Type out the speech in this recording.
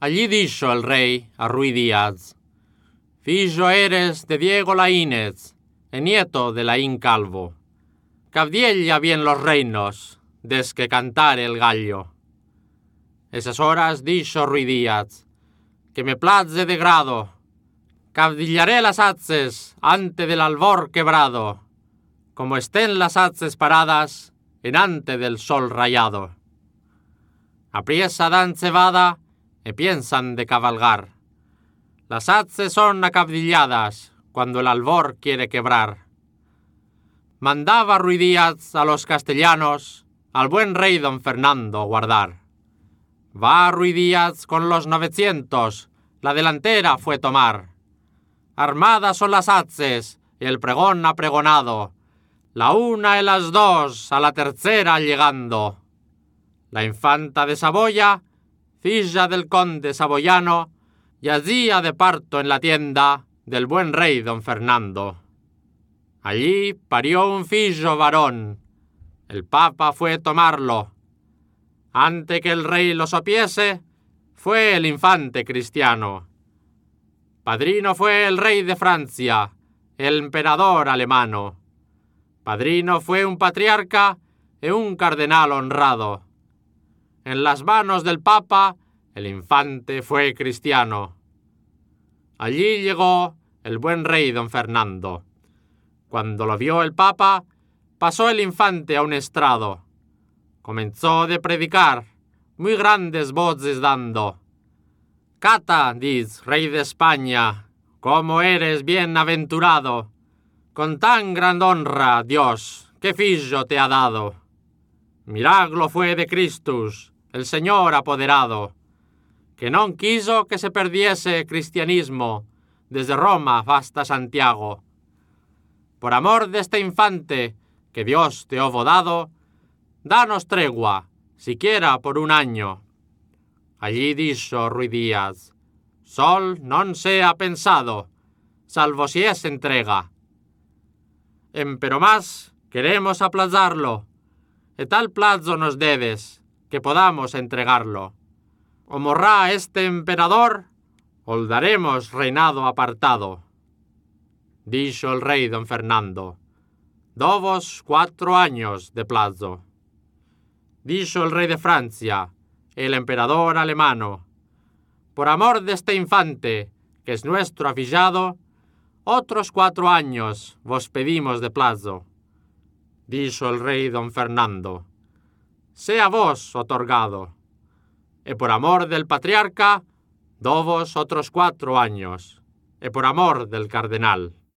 Allí dijo el rey a Ruy Díaz, Fillo eres de Diego Laínez, el nieto de Laín Calvo. Cabdiella bien los reinos, des que cantar el gallo. Esas horas dijo Ruy Díaz, que me place de grado, cabdillaré las haces ante del albor quebrado, como estén las haces paradas en ante del sol rayado. Apriesa dan cebada y piensan de cabalgar. Las haces son acabdilladas cuando el albor quiere quebrar. Mandaba Ruy Díaz a los castellanos al buen rey don Fernando guardar. Va Ruy Díaz con los 900, la delantera fue tomar. Armadas son las haces y el pregón ha pregonado, la una y las dos a la tercera llegando. La infanta de Saboya, filla del conde saboyano, yacía de parto en la tienda del buen rey don Fernando. Allí parió un fillo varón. El papa fue tomarlo. Ante que el rey lo sopiese, fue el infante cristiano. Padrino fue el rey de Francia, el emperador alemano. Padrino fue un patriarca y un cardenal honrado. En las manos del Papa, el infante fue cristiano. Allí llegó el buen rey don Fernando. Cuando lo vio el Papa, pasó el infante a un estrado. Comenzó de predicar, muy grandes voces dando. Cata, diz, rey de España, cómo eres bienaventurado. Con tan gran honra, Dios, qué fillo te ha dado. Milagro fue de Christus, el Señor apoderado, que non quiso que se perdiese cristianismo desde Roma hasta Santiago. Por amor de este infante que Dios te ha dado, danos tregua, siquiera por un año. Allí dijo Ruy Díaz, Sol non sea pensado, salvo si es entrega. Empero más queremos aplazarlo, e tal plazo nos debes, que podamos entregarlo. O morrá este emperador, o daremos reinado apartado. Dijo el rey don Fernando, dovos cuatro años de plazo. Dijo el rey de Francia, el emperador alemano, por amor de este infante, que es nuestro afillado, otros cuatro años vos pedimos de plazo. Dijo el rey don Fernando, sea vos otorgado, y por amor del patriarca, dovos otros cuatro años, y por amor del cardenal.